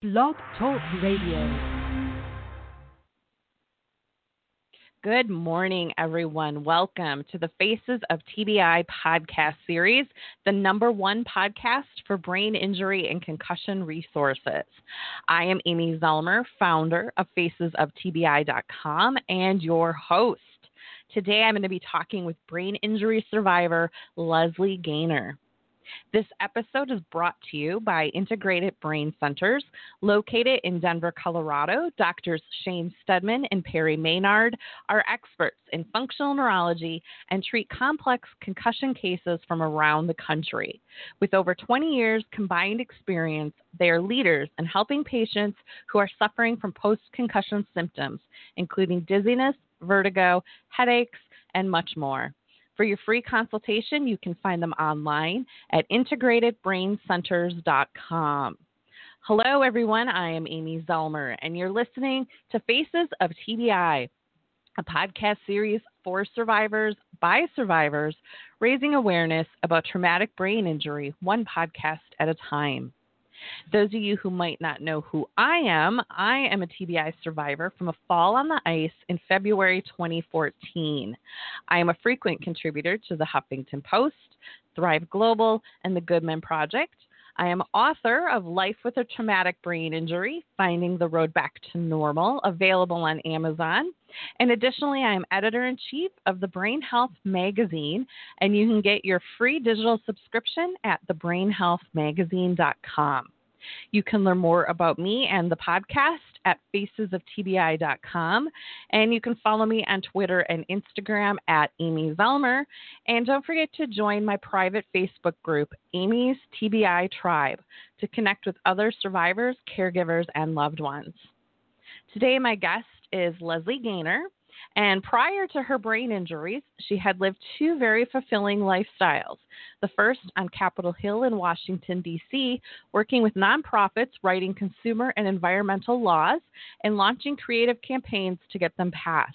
Blog Talk Radio. Good morning, everyone. Welcome to the Faces of TBI podcast series, the number one podcast for brain injury and concussion resources. I am Amy Zellmer, founder of FacesOfTBI.com and your host. Today, I'm going to be talking with brain injury survivor Leslie Gainer. This episode is brought to you by Integrated Brain Centers, located in Denver, Colorado. Doctors Shane Steadman and Perry Maynard are experts in functional neurology and treat complex concussion cases from around the country. With over 20 years combined experience, they are leaders in helping patients who are suffering from post concussion symptoms, including dizziness, vertigo, headaches, and much more. For your free consultation, you can find them online at integratedbraincenters.com. Hello, everyone. I am Amy Zellmer, and you're listening to Faces of TBI, a podcast series for survivors by survivors, raising awareness about traumatic brain injury, one podcast at a time. Those of you who might not know who I am, I am a TBI survivor from a fall on the ice in February 2014. I am a frequent contributor to the Huffington Post, Thrive Global, and the Good Men Project. I am author of Life with a Traumatic Brain Injury Finding the Road Back to Normal, available on Amazon. And additionally, I am editor in chief of the Brain Health Magazine, and you can get your free digital subscription at thebrainhealthmagazine.com. You can learn more about me and the podcast at facesoftbi.com. And you can follow me on Twitter and Instagram at Amy Zellmer. And don't forget to join my private Facebook group, Amy's TBI Tribe, to connect with other survivors, caregivers, and loved ones. Today, my guest is Leslie Gainer. And prior to her brain injuries, she had lived two very fulfilling lifestyles. The first on Capitol Hill in Washington, D.C., working with nonprofits writing consumer and environmental laws and launching creative campaigns to get them passed.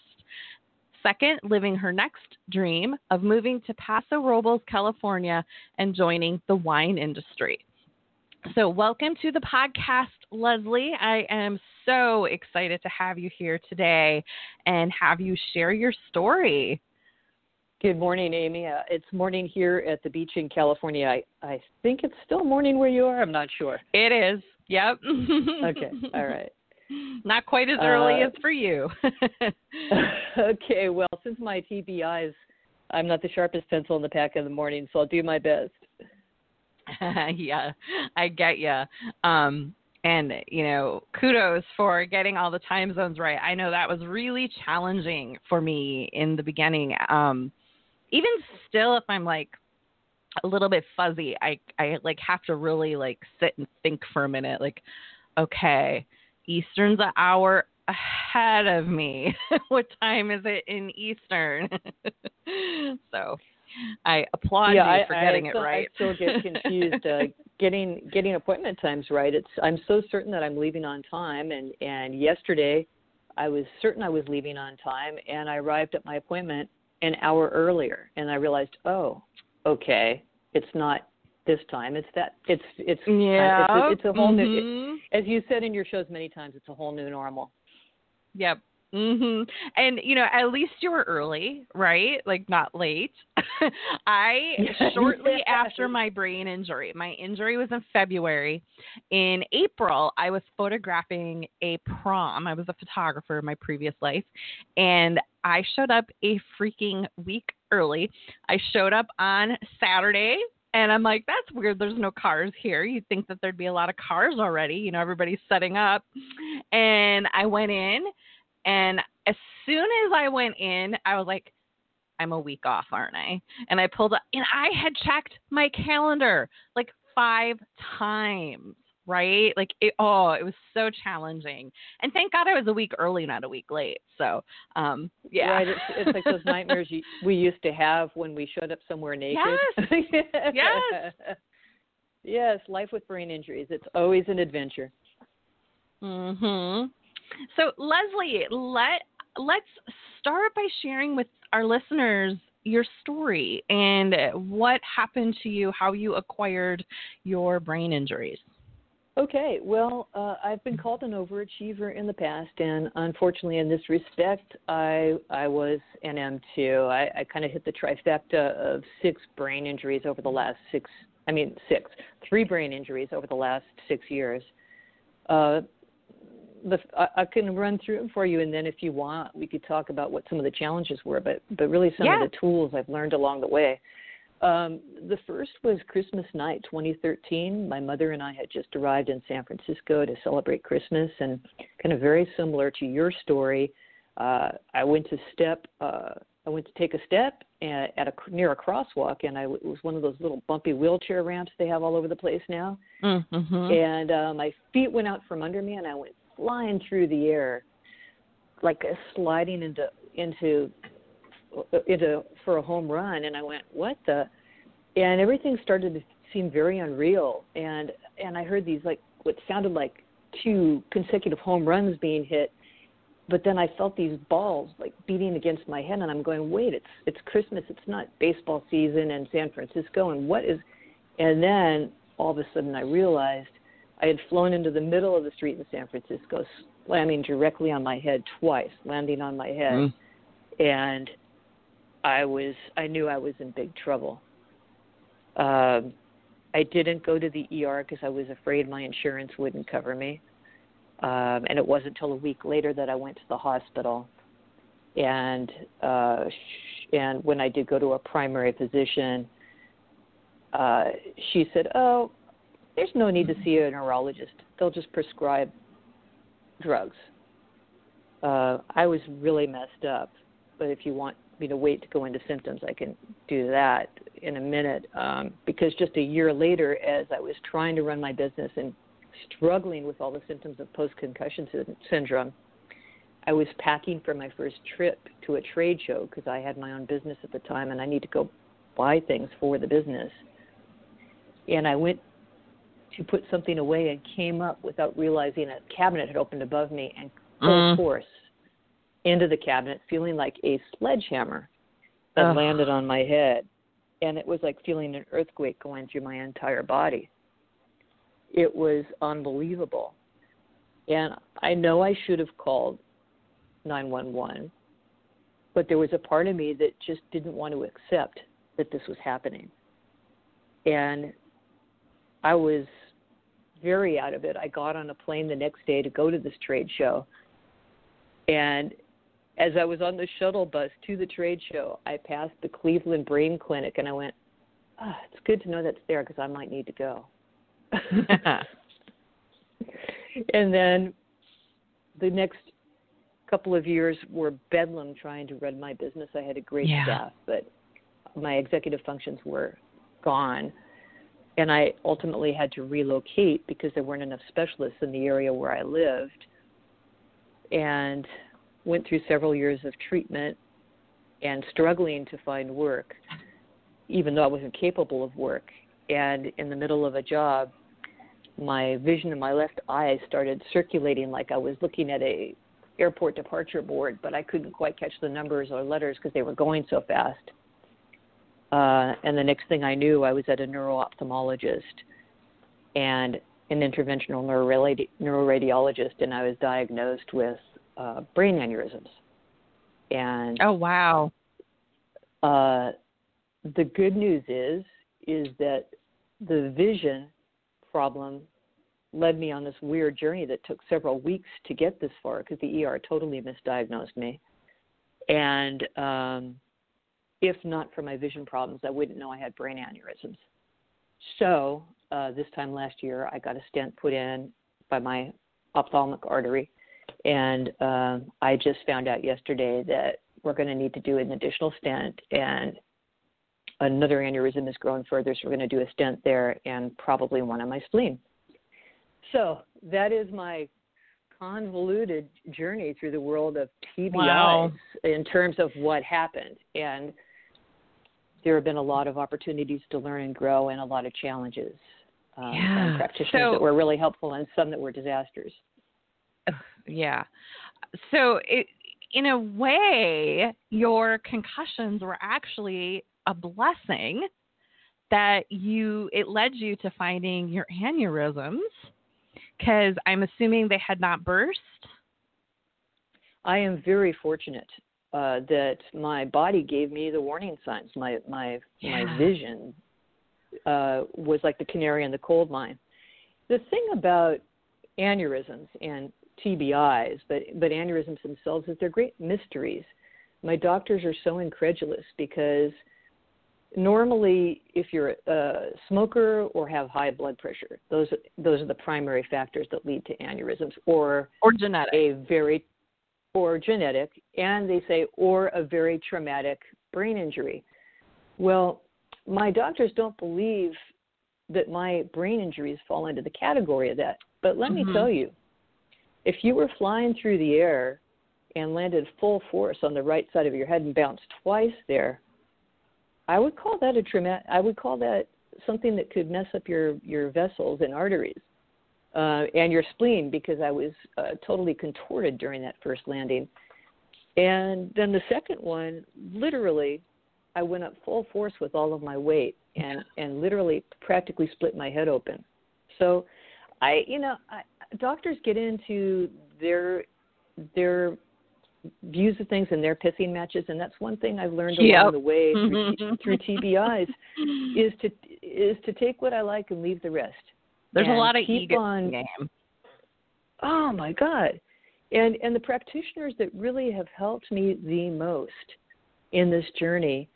Second, living her next dream of moving to Paso Robles, California, and joining the wine industry. So, welcome to the podcast, Leslie. I am so excited to have you here today and have you share your story. Good morning, Amy. Uh, it's morning here at the beach in California. I, I think it's still morning where you are. I'm not sure. It is. Yep. okay. All right. Not quite as early uh, as for you. okay. Well, since my TBIs, I'm not the sharpest pencil in the pack in the morning, so I'll do my best. yeah, I get you. Um, and you know, kudos for getting all the time zones right. I know that was really challenging for me in the beginning. Um, even still, if I'm like a little bit fuzzy, I I like have to really like sit and think for a minute. Like, okay, Eastern's an hour ahead of me. what time is it in Eastern? so I applaud yeah, you for I, getting I, it right. I still get confused uh, getting getting appointment times right. It's I'm so certain that I'm leaving on time, and and yesterday I was certain I was leaving on time, and I arrived at my appointment an hour earlier, and I realized, oh, okay, it's not this time. It's that. It's it's yeah. Uh, it's, a, it's a whole mm-hmm. new. It, as you said in your shows many times, it's a whole new normal. Yep. Mhm. And you know, at least you were early, right? Like not late. I shortly after my brain injury. My injury was in February. In April, I was photographing a prom. I was a photographer in my previous life, and I showed up a freaking week early. I showed up on Saturday and I'm like, that's weird. There's no cars here. You'd think that there'd be a lot of cars already. You know, everybody's setting up. And I went in and as soon as I went in, I was like, I'm a week off, aren't I? And I pulled up, and I had checked my calendar like five times, right? Like, it, oh, it was so challenging. And thank God I was a week early, not a week late. So, um, yeah. Right. It's, it's like those nightmares you, we used to have when we showed up somewhere naked. Yes. yes. Yes. Life with brain injuries. It's always an adventure. Mm Mhm. So, Leslie, let let's start by sharing with our listeners your story and what happened to you, how you acquired your brain injuries. Okay, well, uh, I've been called an overachiever in the past, and unfortunately, in this respect, I I was an M2. I, I kind of hit the trifecta of six brain injuries over the last six. I mean, six, three brain injuries over the last six years. Uh, the, I, I can run through them for you, and then if you want, we could talk about what some of the challenges were. But but really, some yeah. of the tools I've learned along the way. Um, the first was Christmas night, 2013. My mother and I had just arrived in San Francisco to celebrate Christmas, and kind of very similar to your story. Uh, I went to step. Uh, I went to take a step at, at a near a crosswalk, and I it was one of those little bumpy wheelchair ramps they have all over the place now. Mm-hmm. And uh, my feet went out from under me, and I went flying through the air, like uh, sliding into into uh, into for a home run and I went, What the? And everything started to seem very unreal and and I heard these like what sounded like two consecutive home runs being hit but then I felt these balls like beating against my head and I'm going, Wait, it's it's Christmas, it's not baseball season in San Francisco and what is and then all of a sudden I realized I had flown into the middle of the street in San Francisco, slamming directly on my head twice, landing on my head. Mm. And I was I knew I was in big trouble. Um, I didn't go to the ER because I was afraid my insurance wouldn't cover me, um, and it wasn't until a week later that I went to the hospital. And uh, sh- and when I did go to a primary physician, uh, she said, "Oh, there's no need to see a neurologist. They'll just prescribe drugs." Uh, I was really messed up, but if you want me to wait to go into symptoms, I can do that in a minute. Um, because just a year later, as I was trying to run my business and struggling with all the symptoms of post concussion sy- syndrome, I was packing for my first trip to a trade show because I had my own business at the time and I need to go buy things for the business. And I went to put something away and came up without realizing a cabinet had opened above me and full Mm. force into the cabinet, feeling like a sledgehammer that Ugh. landed on my head. And it was like feeling an earthquake going through my entire body. It was unbelievable. And I know I should have called 911, but there was a part of me that just didn't want to accept that this was happening. And I was very out of it. I got on a plane the next day to go to this trade show. And as I was on the shuttle bus to the trade show, I passed the Cleveland Brain Clinic and I went, oh, it's good to know that's there because I might need to go. and then the next couple of years were bedlam trying to run my business. I had a great Yeah. staff, but my executive functions were gone. And I ultimately had to relocate because there weren't enough specialists in the area where I lived. And went through several years of treatment and struggling to find work, even though I wasn't capable of work. And in the middle of a job, my vision in my left eye started circulating like I was looking at a airport departure board, but I couldn't quite catch the numbers or letters because they were going so fast. Uh, and the next thing I knew, I was at a neuro-ophthalmologist and an interventional neuroradi- neuroradiologist, and I was diagnosed with uh, brain aneurysms. And oh wow. uh, the good news is is that the vision problem led me on this weird journey that took several weeks to get this far because the ER totally misdiagnosed me. And um, if not for my vision problems, I wouldn't know I had brain aneurysms. So uh, this time last year, I got a stent put in by my ophthalmic artery, and um, I just found out yesterday that we're going to need to do an additional stent, and another aneurysm is growing further, so we're going to do a stent there and probably one on my spleen. So that is my convoluted journey through the world of TBIs Wow. in terms of what happened. And there have been a lot of opportunities to learn and grow and a lot of challenges. Um, Yeah. practitioners So- that were really helpful and some that were disasters. Yeah. So it in a way your concussions were actually a blessing that you it led you to finding your aneurysms Because I'm assuming they had not burst. I am very fortunate uh, that my body gave me the warning signs. My my yeah. my vision uh, was like the canary in the coal mine. The thing about aneurysms and TBIs, but but aneurysms themselves is they're great mysteries. My doctors are so incredulous because normally if you're a smoker or have high blood pressure, those those are the primary factors that lead to aneurysms or or genetic. A very or genetic, and they say or a very traumatic brain injury. Well, my doctors don't believe that my brain injuries fall into the category of that. But let mm-hmm. me tell you, if you were flying through the air and landed full force on the right side of your head and bounced twice there, I would call that a traumatic. I would call that something that could mess up your your vessels and arteries uh, and your spleen because I was uh, totally contorted during that first landing. And then the second one, literally, I went up full force with all of my weight and and literally practically split my head open. So, I you know I, doctors get into their their views of things and their pissing matches, and that's one thing I've learned yep. along the way through, through TBIs is to is to take what I like and leave the rest. There's a lot of ego on, in the game. Oh my God. And and the practitioners that really have helped me the most in this journey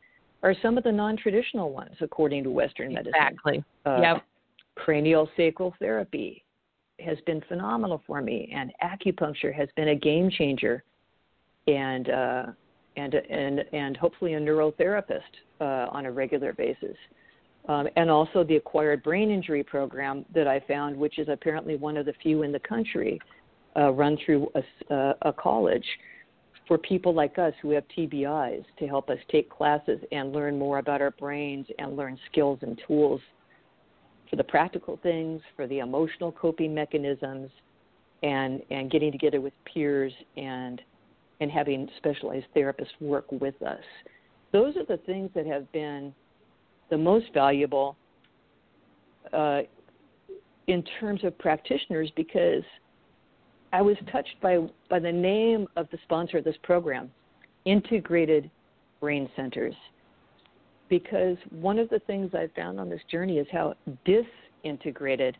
are some of the non-traditional ones, according to Western medicine. Exactly. Uh, yep. Cranial sacral therapy has been phenomenal for me, and acupuncture has been a game changer, and uh, and and and hopefully a neurotherapist uh, on a regular basis um, and also the acquired brain injury program that I found, which is apparently one of the few in the country uh, run through a, uh, a college for people like us who have TBIs to help us take classes and learn more about our brains and learn skills and tools for the practical things, for the emotional coping mechanisms, and and getting together with peers and and having specialized therapists work with us. Those are the things that have been the most valuable uh, in terms of practitioners because I was touched by by the name of the sponsor of this program, Integrated Brain Centers, because one of the things I've found on this journey is how disintegrated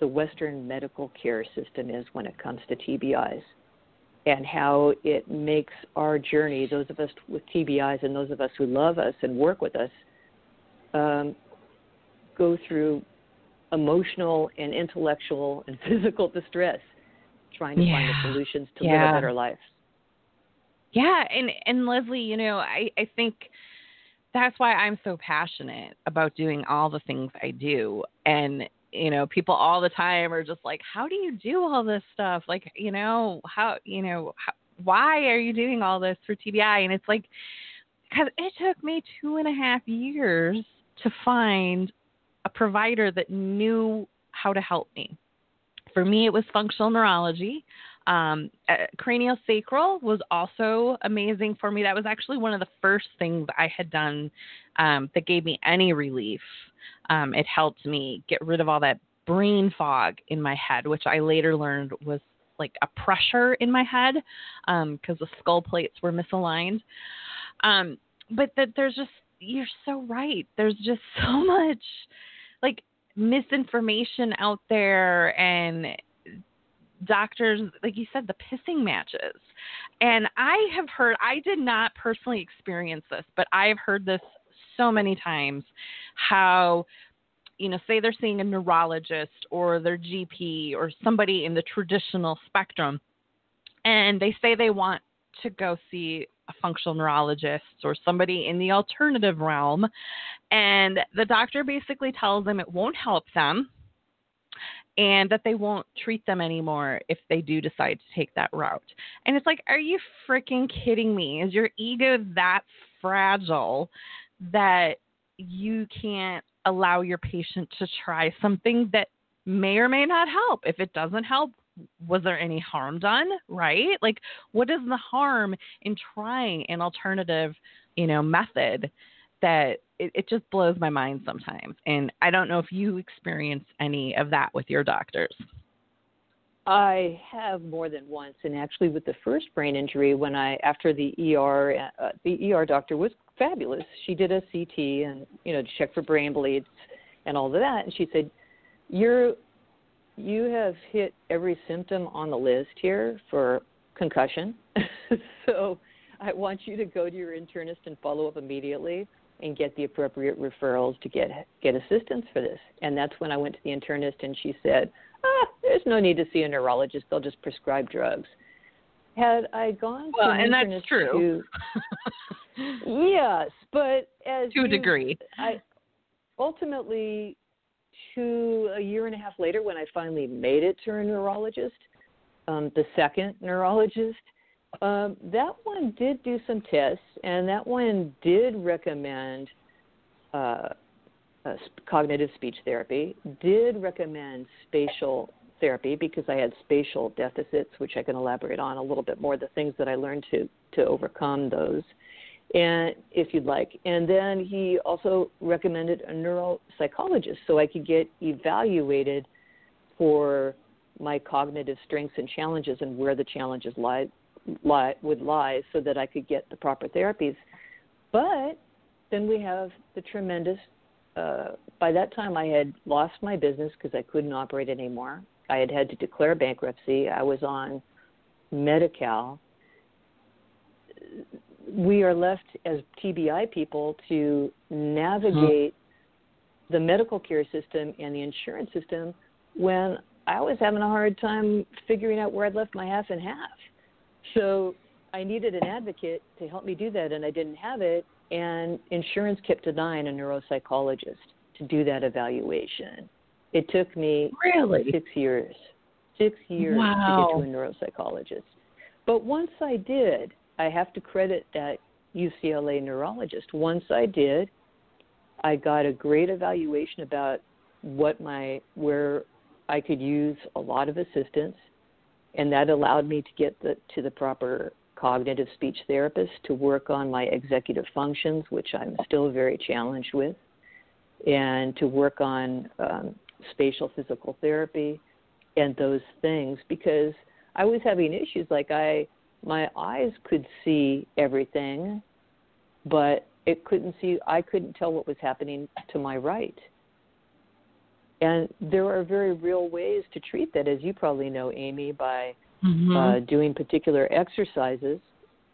the Western medical care system is when it comes to TBIs, and how it makes our journey, those of us with TBIs and those of us who love us and work with us, um, go through emotional and intellectual and physical distress trying to yeah. find the solutions to yeah. live a better life. Yeah, and and Leslie, you know, I I think that's why I'm so passionate about doing all the things I do and you know people all the time are just like how do you do all this stuff like you know how you know how, why are you doing all this for TBI and it's like because it took me two and a half years to find a provider that knew how to help me. For me, it was functional neurology. Um, uh, cranial sacral was also amazing for me. That was actually one of the first things I had done um, that gave me any relief. Um, it helped me get rid of all that brain fog in my head, which I later learned was like a pressure in my head because um, the skull plates were misaligned. Um, but that there's just you're so right. There's just so much like misinformation out there and doctors like you said the pissing matches and i have heard i did not personally experience this but i've heard this so many times how you know say they're seeing a neurologist or their gp or somebody in the traditional spectrum and they say they want to go see a functional neurologist or somebody in the alternative realm. And the doctor basically tells them it won't help them and that they won't treat them anymore if they do decide to take that route. And it's like, are you freaking kidding me? Is your ego that fragile that you can't allow your patient to try something that may or may not help? If it doesn't help, was there any harm done? Right? Like what is the harm in trying an alternative you know method that it, it just blows my mind sometimes? And i don't know if you experience any of that with your doctors. I have more than once, and actually with the first brain injury, when I after the ER, uh, the ER doctor was fabulous. She did a CT and you know check for brain bleeds and all of that, and she said, "You're you have hit every symptom on the list here for concussion, so I want you to go to your internist and follow up immediately." and get the appropriate referrals to get get assistance for this. And that's when I went to the internist and she said, "Ah, there's no need to see a neurologist. They'll just prescribe drugs." Had I gone well, to and that's true. To, yes, but as to a degree, I ultimately to a year and a half later when I finally made it to a neurologist, um, the second neurologist, um, that one did do some tests, and that one did recommend uh, uh, cognitive speech therapy, did recommend spatial therapy because I had spatial deficits, which I can elaborate on a little bit more, the things that I learned to, to overcome those, and if you'd like. And then he also recommended a neuropsychologist so I could get evaluated for my cognitive strengths and challenges and where the challenges lie lie, would lie so that I could get the proper therapies. But then we have the tremendous. Uh, by that time, I had lost my business because I couldn't operate anymore. I had had to declare bankruptcy. I was on Medi-Cal. We are left as TBI people to navigate mm-hmm. the medical care system and the insurance system when I was having a hard time figuring out where I'd left my half and half. So I needed an advocate to help me do that, and I didn't have it. And insurance kept denying a neuropsychologist to do that evaluation. It took me really six years, six years wow. to get to a neuropsychologist. But once I did, I have to credit that UCLA neurologist. Once I did, I got a great evaluation about what my where I could use a lot of assistance and that allowed me to get the, to the proper cognitive speech therapist to work on my executive functions, which I'm still very challenged with, and to work on um, spatial physical therapy and those things because I was having issues like I my eyes could see everything, but it couldn't see I couldn't tell what was happening to my right. And there are very real ways to treat that, as you probably know, Amy, by mm-hmm. uh, doing particular exercises.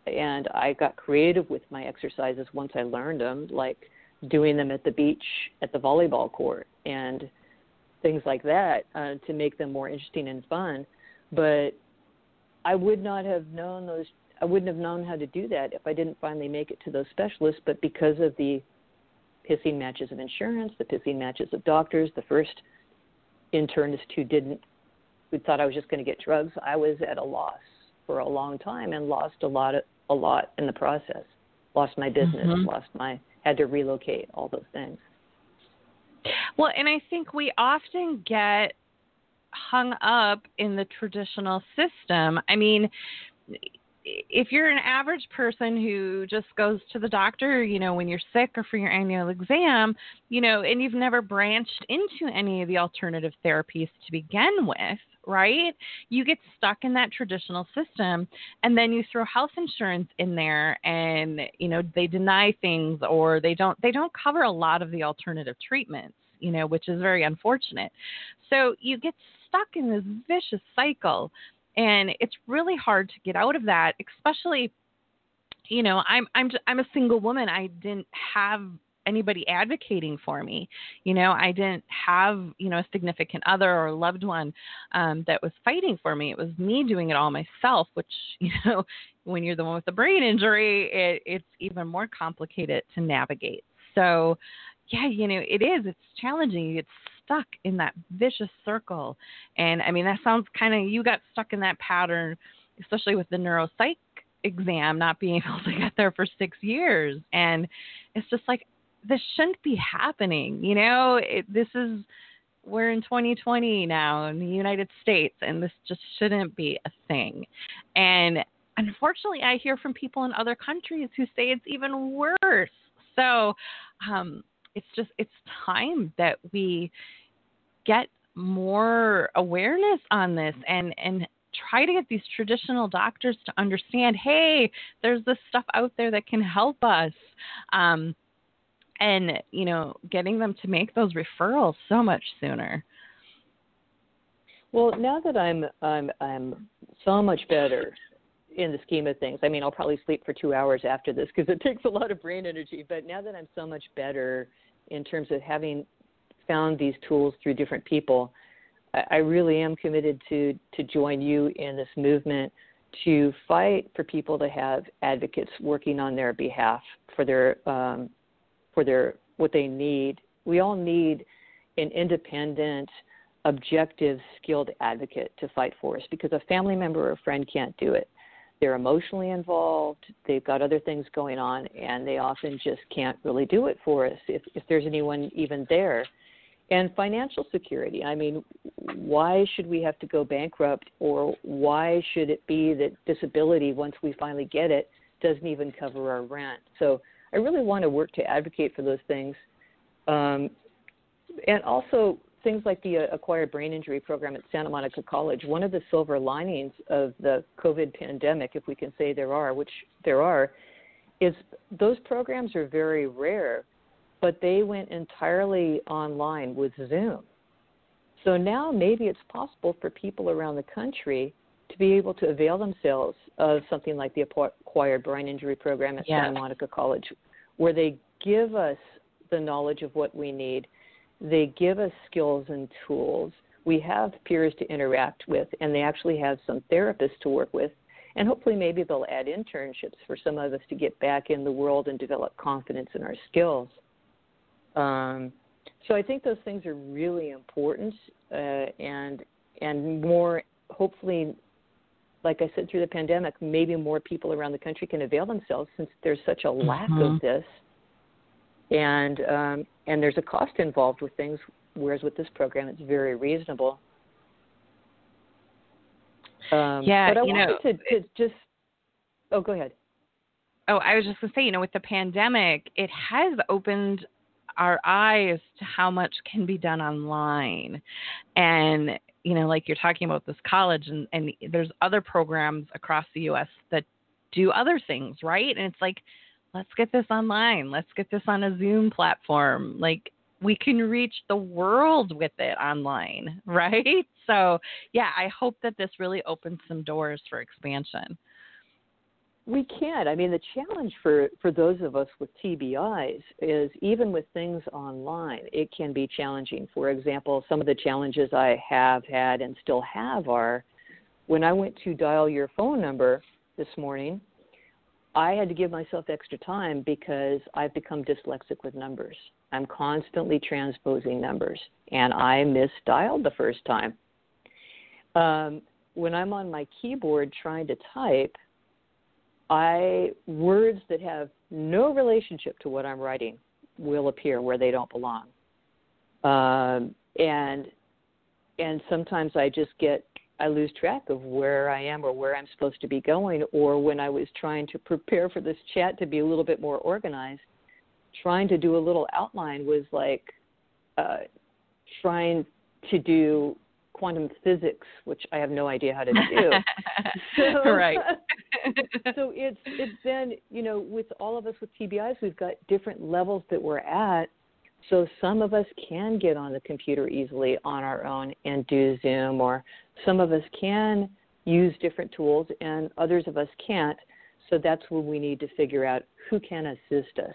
And I got creative with my exercises once I learned them, like doing them at the beach, at the volleyball court, and things like that uh, to make them more interesting and fun. But I would not have known those. I wouldn't have known how to do that if I didn't finally make it to those specialists. But because of the pissing matches of insurance, the pissing matches of doctors. The first internist who didn't, who thought I was just going to get drugs, I was at a loss for a long time and lost a lot, of, a lot in the process. Lost my business, mm-hmm. lost my, had to relocate, all those things. Well, and I think we often get hung up in the traditional system. I mean, if you're an average person who just goes to the doctor, you know, when you're sick or for your annual exam, you know, and you've never branched into any of the alternative therapies to begin with, right? You get stuck in that traditional system and then you throw health insurance in there and, you know, they deny things or they don't they don't cover a lot of the alternative treatments, you know, which is very unfortunate. So you get stuck in this vicious cycle and it's really hard to get out of that especially you know i'm i'm i'm a single woman. I didn't have anybody advocating for me. You know i didn't have you know a significant other or a loved one um, that was fighting for me. It was me doing it all myself which you know when you're the one with the brain injury it, it's even more complicated to navigate. So yeah you know it is. It's challenging. It's stuck in that vicious circle. And I mean, that sounds kind of, you got stuck in that pattern, especially with the neuropsych exam, not being able to get there for six years. And it's just like, this shouldn't be happening. You know, it, this is, we're in 2020 now in the United States, and this just shouldn't be a thing. And unfortunately, I hear from people in other countries who say it's even worse. So, um, it's just it's time that we get more awareness on this and and try to get these traditional doctors to understand hey there's this stuff out there that can help us. Um, and you know getting them to make those referrals so much sooner. Well now that i'm i'm i'm so much better in the scheme of things i mean i'll probably sleep for two hours after this because it takes a lot of brain energy but now that i'm so much better in terms of having found these tools through different people I really am committed to to join you in this movement to fight for people to have advocates working on their behalf for their um, for their what they need. We all need an independent, objective, skilled advocate to fight for us because a family member or a friend can't do it. They're emotionally involved. They've got other things going on, and they often just can't really do it for us if, if there's anyone even there and financial security. I mean, why should we have to go bankrupt, or why should it be that disability, once we finally get it, doesn't even cover our rent? So I really want to work to advocate for those things, um, and also things like the uh, acquired brain injury program at Santa Monica College. One of the silver linings of the COVID pandemic, if we can say there are, which there are, is those programs are very rare but they went entirely online with Zoom. So now maybe it's possible for people around the country to be able to avail themselves of something like the acquired brain injury program at Santa Monica College, where they give us the knowledge of what we need, they give us skills and tools. We have peers to interact with, and they actually have some therapists to work with. And hopefully, maybe they'll add internships for some of us to get back in the world and develop confidence in our skills. Um, so I think those things are really important, uh, and and more hopefully, like I said, through the pandemic, maybe more people around the country can avail themselves since there's such a lack mm-hmm. of this, and um, and there's a cost involved with things, whereas with this program, it's very reasonable. Um, yeah, but I you wanted know, to, to just. Oh, go ahead. Oh, I was just going to say, you know, with the pandemic, it has opened our eyes to how much can be done online and you know like you're talking about this college and, and there's other programs across the us that do other things right and it's like let's get this online let's get this on a zoom platform like we can reach the world with it online right so yeah i hope that this really opens some doors for expansion we can. I mean, the challenge for, for those of us with TBIs is even with things online, it can be challenging. For example, some of the challenges I have had and still have are when I went to dial your phone number this morning, I had to give myself extra time because I've become dyslexic with numbers. I'm constantly transposing numbers, and I misdialed the first time. Um, when I'm on my keyboard trying to type, I words that have no relationship to what I'm writing will appear where they don't belong. Um, and and sometimes I just get I lose track of where I am or where I'm supposed to be going or when I was trying to prepare for this chat to be a little bit more organized, trying to do a little outline was like uh, trying to do quantum physics, which I have no idea how to do. so, right. so it's it's then you know with all of us with TBIs, we've got different levels that we're at. So some of us can get on the computer easily on our own and do Zoom, or some of us can use different tools, and others of us can't. So that's where we need to figure out who can assist us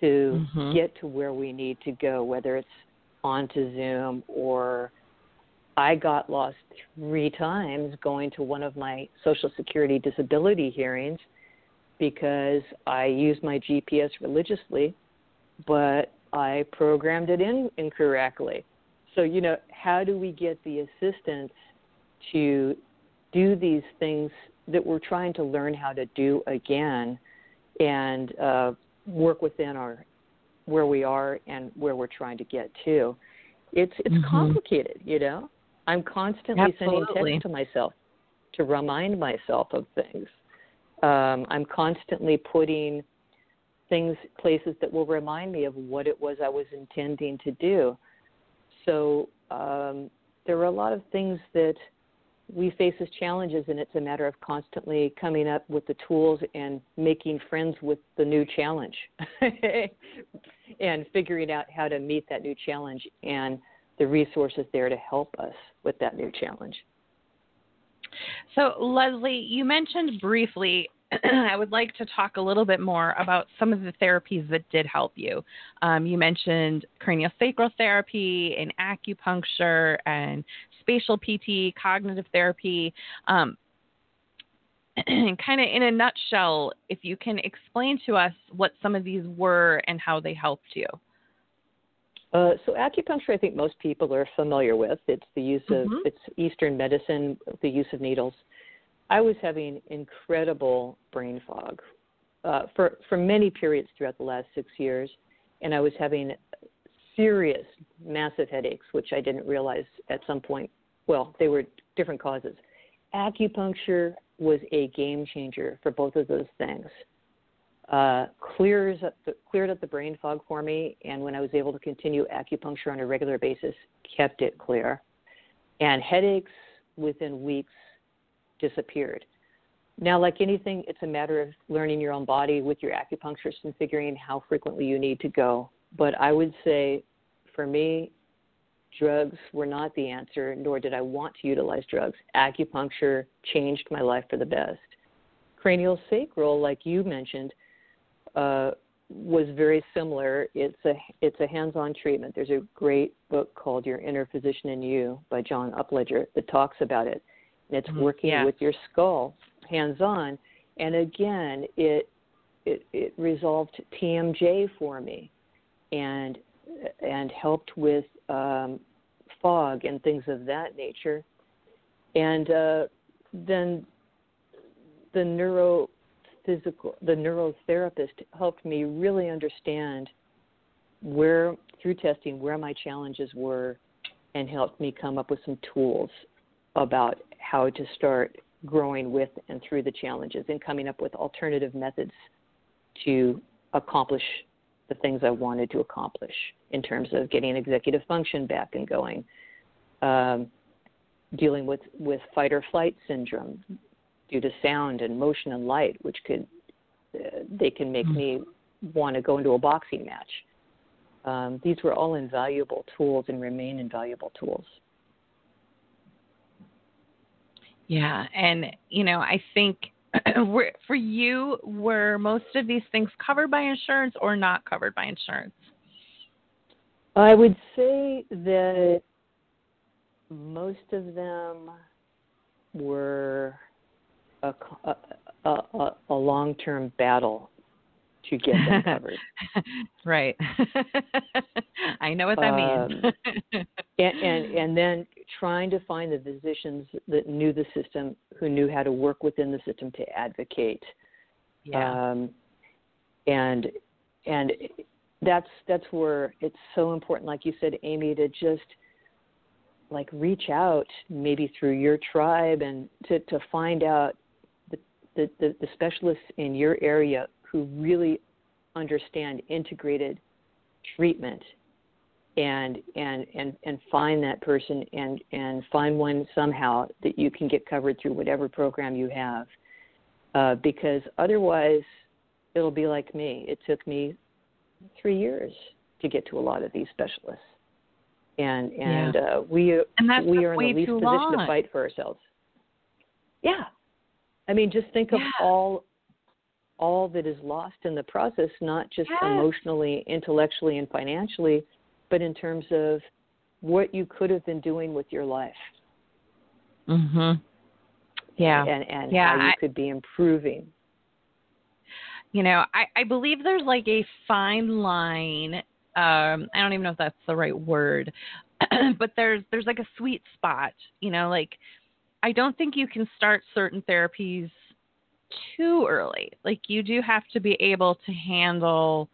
to mm-hmm. get to where we need to go, whether it's onto Zoom or I got lost three times going to one of my Social Security disability hearings because I used my GPS religiously, but I programmed it in incorrectly. So, you know, how do we get the assistance to do these things that we're trying to learn how to do again and uh, work within our where we are and where we're trying to get to? It's it's mm-hmm. complicated, you know. I'm constantly Absolutely. sending texts to myself to remind myself of things. Um, I'm constantly putting things, places that will remind me of what it was I was intending to do. So um, there are a lot of things that we face as challenges, and it's a matter of constantly coming up with the tools and making friends with the new challenge and figuring out how to meet that new challenge and the resources there to help us with that new challenge. So, Leslie, you mentioned briefly I would like to talk a little bit more about some of the therapies that did help you. Um, you mentioned craniosacral therapy and acupuncture and spatial PT, cognitive therapy. Um, kind of in a nutshell, if you can explain to us what some of these were and how they helped you. Uh, so acupuncture, I think most people are familiar with. It's the use of mm-hmm. it's Eastern medicine, the use of needles. I was having incredible brain fog uh, for for many periods throughout the last six years, and I was having serious, massive headaches, which I didn't realize at some point. Well, they were different causes. Acupuncture was a game changer for both of those things. Uh, clears up the, cleared up the brain fog for me, and when I was able to continue acupuncture on a regular basis, kept it clear. And headaches within weeks disappeared. Now, like anything, it's a matter of learning your own body with your acupuncturist and figuring how frequently you need to go. But I would say for me, drugs were not the answer, nor did I want to utilize drugs. Acupuncture changed my life for the best. Cranial sacral, like you mentioned, uh, was very similar. It's a it's a hands-on treatment. There's a great book called Your Inner Physician in You by John Upledger that talks about it. And it's mm-hmm. working yeah. with your skull hands-on. And again, it it, it resolved TMJ for me, and and helped with um, fog and things of that nature. And uh, then the neurophysical, the neurotherapist helped me really understand where, through testing, where my challenges were, and helped me come up with some tools about how to start growing with and through the challenges and coming up with alternative methods to accomplish the things I wanted to accomplish in terms of getting executive function back and going, um, dealing with, with fight or flight syndrome due to sound and motion and light, which could uh, they can make mm-hmm. me want to go into a boxing match. Um, these were all invaluable tools and remain invaluable tools. Yeah, and you know, I think for you, were most of these things covered by insurance or not covered by insurance? I would say that most of them were a, a, a, a long term battle to get them covered. right. I know what that um, means. and, and and then trying to find the physicians that knew the system, who knew how to work within the system to advocate. Yeah. Um, and and that's that's where it's so important, like you said, Amy, to just like reach out maybe through your tribe and to, to find out the, the, the, the specialists in your area who really understand integrated treatment and and and and find that person and and find one somehow that you can get covered through whatever program you have uh, because otherwise it'll be like me it took me three years to get to a lot of these specialists and and yeah. uh, we and we are in the least position long. to fight for ourselves yeah i mean just think yeah. of all all that is lost in the process, not just yes. emotionally, intellectually, and financially, but in terms of what you could have been doing with your life. Mhm. Yeah. And and yeah, how you I, could be improving. You know, I, I believe there's like a fine line. Um, I don't even know if that's the right word, but there's there's like a sweet spot. You know, like I don't think you can start certain therapies too early. Like you do have to be able to handle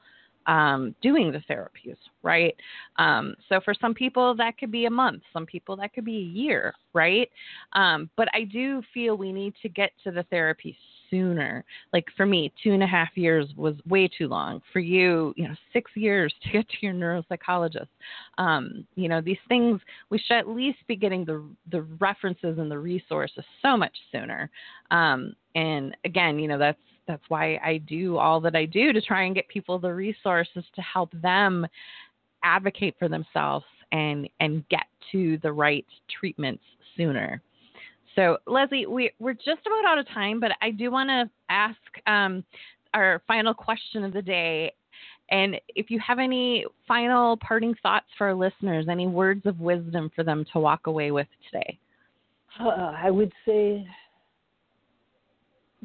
um, doing the therapies, right? Um, so for some people, that could be a month, some people, that could be a year, right? Um, but I do feel we need to get to the therapy sooner. Like for me, two and a half years was way too long. For you, you know, six years to get to your neuropsychologist. Um, you know, these things we should at least be getting the the references and the resources so much sooner. Um, and again, you know, that's that's why I do all that I do to try and get people the resources to help them advocate for themselves and and get to the right treatments sooner. So, Leslie, we, we're just about out of time, but I do want to ask um, our final question of the day. And if you have any final parting thoughts for our listeners, any words of wisdom for them to walk away with today? Uh, I would say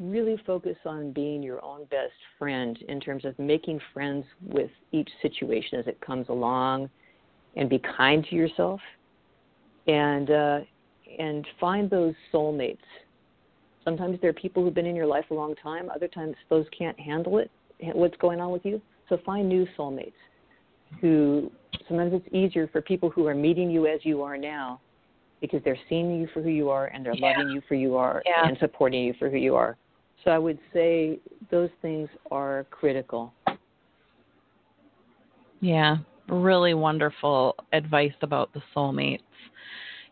really focus on being your own best friend in terms of making friends with each situation as it comes along and be kind to yourself and uh, and find those soulmates. Sometimes there are people who've been in your life a long time. Other times those can't handle it, what's going on with you. So find new soulmates who sometimes it's easier for people who are meeting you as you are now because they're seeing you for who you are and they're yeah. loving you for who you are yeah. and supporting you for who you are. So I would say those things are critical. Yeah, really wonderful advice about the soulmates.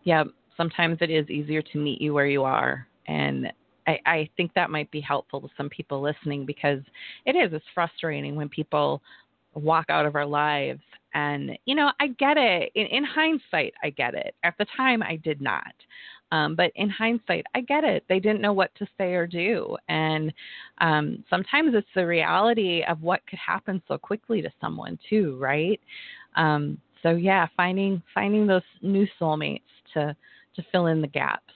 Yeah, sometimes it is easier to meet you where you are. And I, I think that might be helpful to some people listening because it is, it's frustrating when people walk out of our lives. And, you know, I get it. In, in hindsight, I get it. At the time, I did not. Um, but in hindsight, I get it. They didn't know what to say or do. And um, sometimes it's the reality of what could happen so quickly to someone, too, right? Um, so yeah, finding finding those new soulmates to to fill in the gaps.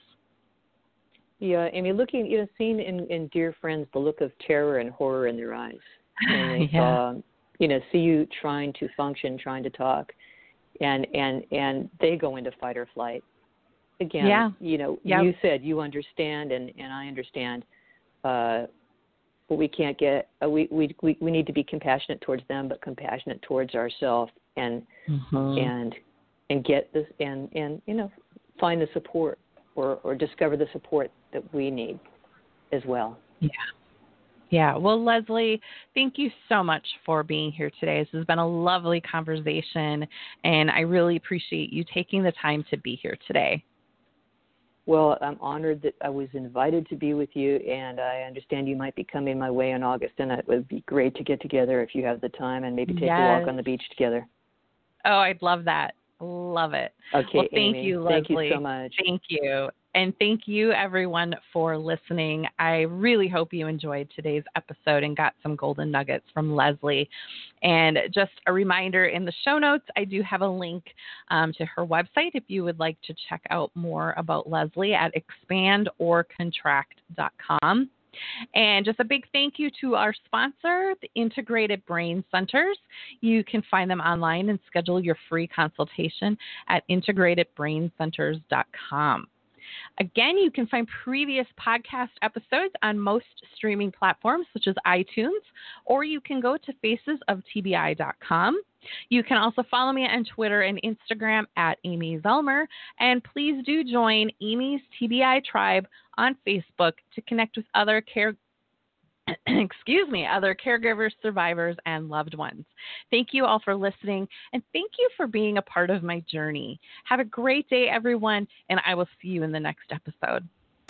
Yeah, I mean, looking, you know, seeing in, in dear friends the look of terror and horror in their eyes. And yeah. Um, you know, see you trying to function, trying to talk, and and and they go into fight or flight. Again, yeah. you know, yep. you said you understand, and and I understand. Uh, but we can't get uh, we, we we we need to be compassionate towards them, but compassionate towards ourselves, and mm-hmm. and and get this and and you know find the support or, or discover the support that we need as well. Yeah. Yeah. Well, Leslie, thank you so much for being here today. This has been a lovely conversation, and I really appreciate you taking the time to be here today. Well, I'm honored that I was invited to be with you, and I understand you might be coming my way in August, and it would be great to get together if you have the time and maybe take yes. a walk on the beach together. Oh, I'd love that. Love it. Okay. Well, thank Amy. you, Leslie. Thank you so much. Thank you. And thank you, everyone, for listening. I really hope you enjoyed today's episode and got some golden nuggets from Leslie. And just a reminder in the show notes, I do have a link um, to her website if you would like to check out more about Leslie at expandorcontract.com. And just a big thank you to our sponsor, the Integrated Brain Centers. You can find them online and schedule your free consultation at integratedbraincenters.com. Again, you can find previous podcast episodes on most streaming platforms such as iTunes, or you can go to facesoftbi.com. You can also follow me on Twitter and Instagram at Amy Zellmer. And please do join Amy's TBI Tribe on Facebook to connect with other care excuse me, other caregivers, survivors, and loved ones. Thank you all for listening, and thank you for being a part of my journey. Have a great day, everyone, and I will see you in the next episode.